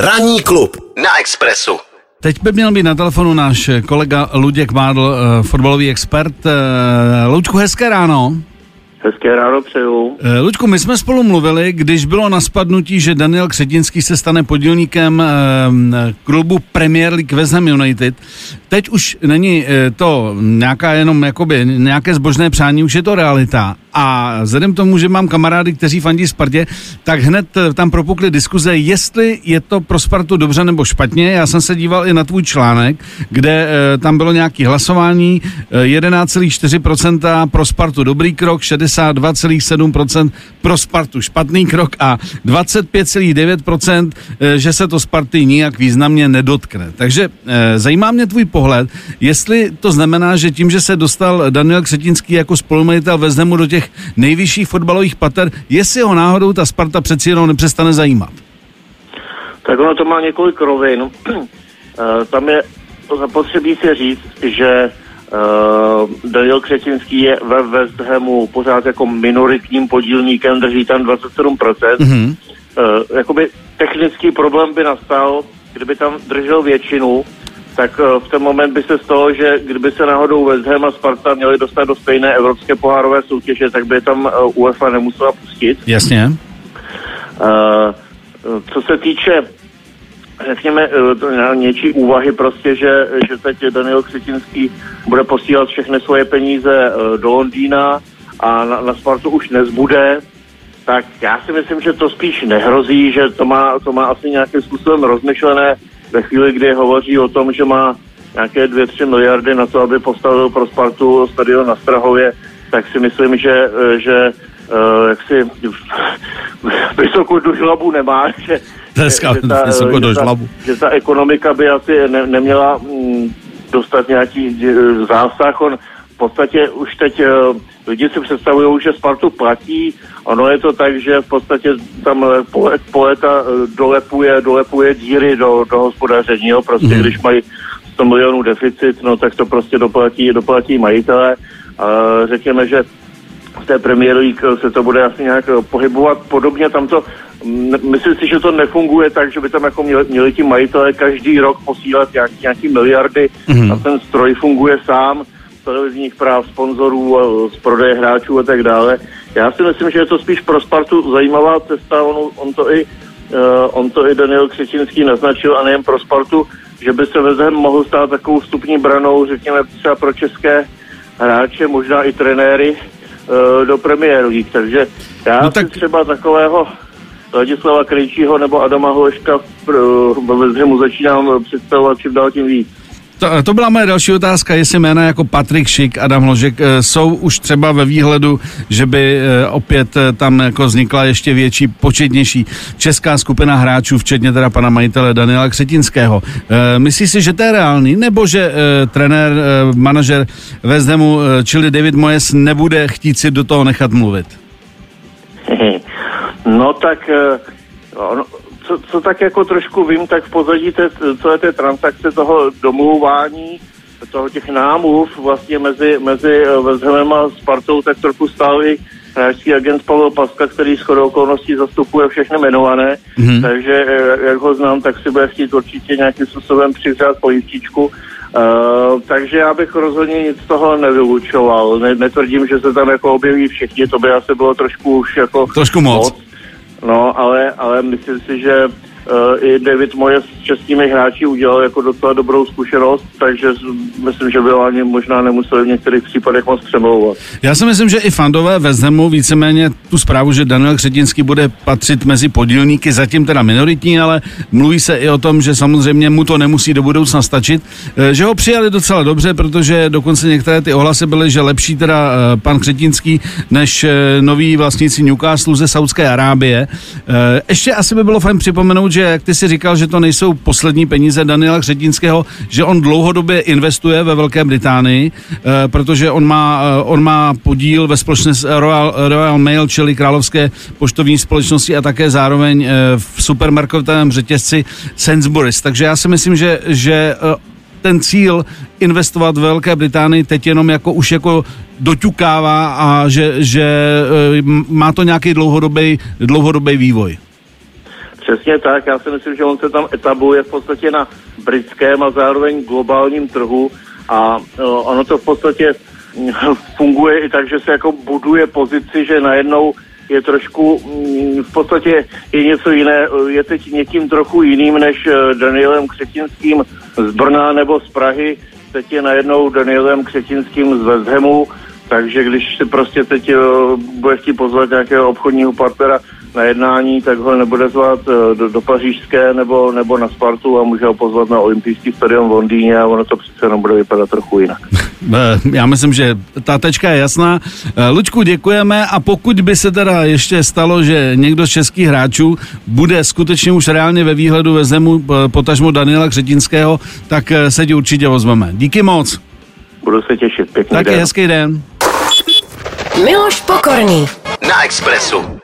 Ranní klub na Expressu. Teď by měl být na telefonu náš kolega Luděk Mádl, eh, fotbalový expert. Eh, Luďku, hezké ráno. Hezké ráno přeju. Eh, Luďku, my jsme spolu mluvili, když bylo na spadnutí, že Daniel Křetinský se stane podílníkem klubu Premier League West Ham United. Teď už není eh, to nějaká jenom jakoby nějaké zbožné přání, už je to realita. A vzhledem k tomu, že mám kamarády, kteří fandí Spartě, tak hned eh, tam propukly diskuze, jestli je to pro Spartu dobře nebo špatně. Já jsem se díval i na tvůj článek, kde eh, tam bylo nějaké hlasování, eh, 11,4% pro Spartu dobrý krok, 62,7% pro Spartu špatný krok a 25,9%, eh, že se to Sparty nijak významně nedotkne. Takže zajímá mě tvůj pohled, jestli to znamená, že tím, že se dostal Daniel Křetinský jako spolumajitel Veznemu do těch nejvyšších fotbalových pater, jestli ho náhodou ta Sparta přeci jenom nepřestane zajímat. Tak ono to má několik rovin. Eh, Tam je zapotřebí si říct, že uh, Daniel Křetinský je ve West Hamu pořád jako minoritním podílníkem, drží tam 27%. Mm-hmm. Uh, jakoby technický problém by nastal, kdyby tam držel většinu, tak uh, v ten moment by se stalo, že kdyby se náhodou West Ham a Sparta měli dostat do stejné evropské pohárové soutěže, tak by je tam uh, UEFA nemusela pustit. Jasně. Uh, co se týče řekněme, eh, něčí úvahy prostě, že, že teď Daniel Křetinský bude posílat všechny svoje peníze eh, do Londýna a na, na Spartu už nezbude, tak já si myslím, že to spíš nehrozí, že to má, to má asi nějakým způsobem rozmyšlené ve chvíli, kdy hovoří o tom, že má nějaké 2-3 miliardy na to, aby postavil pro Spartu stadion na Strahově, tak si myslím, že, eh, že uh, jak si vysokou do žlabu nemá, že, Dneska že, ta, vysoko že, do ta, žlabu. že ta ekonomika by asi ne, neměla mm, dostat nějaký zásah. On podstatě už teď uh, lidi si představují, že Spartu platí. Ono je to tak, že v podstatě tam eh, po, po léta eh, dolepuje, dolepuje díry do, do hospodaření. Jo? Prostě mm. když mají 100 milionů deficit, no tak to prostě doplatí, doplatí majitele. A řekněme, že v té Premier League se to bude asi nějak eh, pohybovat podobně. Tam to, mm, myslím si, že to nefunguje tak, že by tam jako měli, měli ti majitelé každý rok posílat nějaký, nějaký miliardy Mhm. a ten stroj funguje sám z televizních práv, sponzorů, eh, z prodeje hráčů a tak dále. Já si myslím, že je to spíš pro Spartu zajímavá cesta, on, on to i Uh, on to i Daniel Křečinský naznačil a nejen pro Spartu, že by se Vezem mohl stát takovou vstupní branou, řekněme třeba pro české hráče, možná i trenéry uh, do Premier League. Takže já No tak- si třeba takového Ladislava Krejčího nebo Adama Holeška v uh, Vezemu začínám představovat čím dál tím víc. To, to byla moje další otázka, jestli jména jako Patrik Šik, Adam Hložek eh, jsou už třeba ve výhledu, že by eh, opět eh, tam jako vznikla ještě větší, početnější česká skupina hráčů, včetně teda pana majitele Daniela Křetinského. Eh, Myslíš si, že to je reálný, nebo že eh, trenér, eh, manažer eh, čili David Moyes, nebude chtít si do toho nechat mluvit? No tak, eh, ono, co, co tak jako trošku vím, tak v pozadí té, celé té transakce toho domluvání, toho těch námluv vlastně mezi, mezi eh, Hamem a Spartou, tak trochu stál i hráčský agent Pavel Paska, který s chodou okolností zastupuje všechny jmenované, Mhm. mm-hmm. takže eh, jak ho znám, tak si bude chtít určitě nějakým způsobem přihřát polivčičku. Uh, takže já bych rozhodně nic z toho nevylučoval. Ne, netvrdím, že se tam jako objeví všichni, to by asi bylo trošku už jako Trošku moc. No, ale, ale myslím si, že i David Moje s českými hráči udělal jako docela dobrou zkušenost, takže myslím, že by ani možná nemuseli v některých případech moc přemlouvat. Já si myslím, že i fandové Hamu víceméně tu zprávu, že Daniel Křetinský bude patřit mezi podílníky, zatím teda minoritní, ale mluví se i o tom, že samozřejmě mu to nemusí do budoucna stačit, eh, že ho přijali docela dobře, protože dokonce některé ty ohlasy byly, že lepší teda eh, pan Křetinský než eh, noví vlastníci Newcastle ze Saudské Arábie. Eh, Ještě asi by bylo fajn připomenout, že jak ty si říkal, že to nejsou poslední peníze Daniela Křetinského, že on dlouhodobě investuje ve Velké Británii, eh, protože on má, eh, on má podíl ve společnosti Royal, Royal Mail, čili královské poštovní společnosti a také zároveň eh, v supermarketovém řetězci Sainsbury's. Takže já si myslím, že, že ten cíl investovat ve Velké Británii teď jenom jako už jako doťukává a že, že má to nějaký dlouhodobý, dlouhodobý vývoj. Přesně tak, já si myslím, že on se tam etabluje v podstatě na britském a zároveň globálním trhu a uh, ono to v podstatě funguje i tak, že se jako buduje pozici, že najednou je trošku, mm, v podstatě je něco jiné, je teď někým trochu jiným než eh, Danielem Křetinským z Brna nebo z Prahy, teď je najednou Danielem Křetinským z West Hamu, takže když si prostě teď bude chtít pozvat nějakého obchodního partnera na jednání, tak ho nebude zvát eh, do, do Pařížské nebo, nebo na Spartu a může ho pozvat na olympijský stadion v Londýně a ono to přece jenom bude vypadat trochu jinak. Eh, já myslím, že ta tečka je jasná. Lučku, děkujeme a pokud by se teda ještě stalo, že někdo z českých hráčů bude skutečně už reálně ve výhledu ve zemu potažmo Daniela Křetinského, tak se ti určitě ozveme. Díky moc. Budu se těšit. Pěkný Taky den. hezký den. Miloš Pokorný. Na Expressu.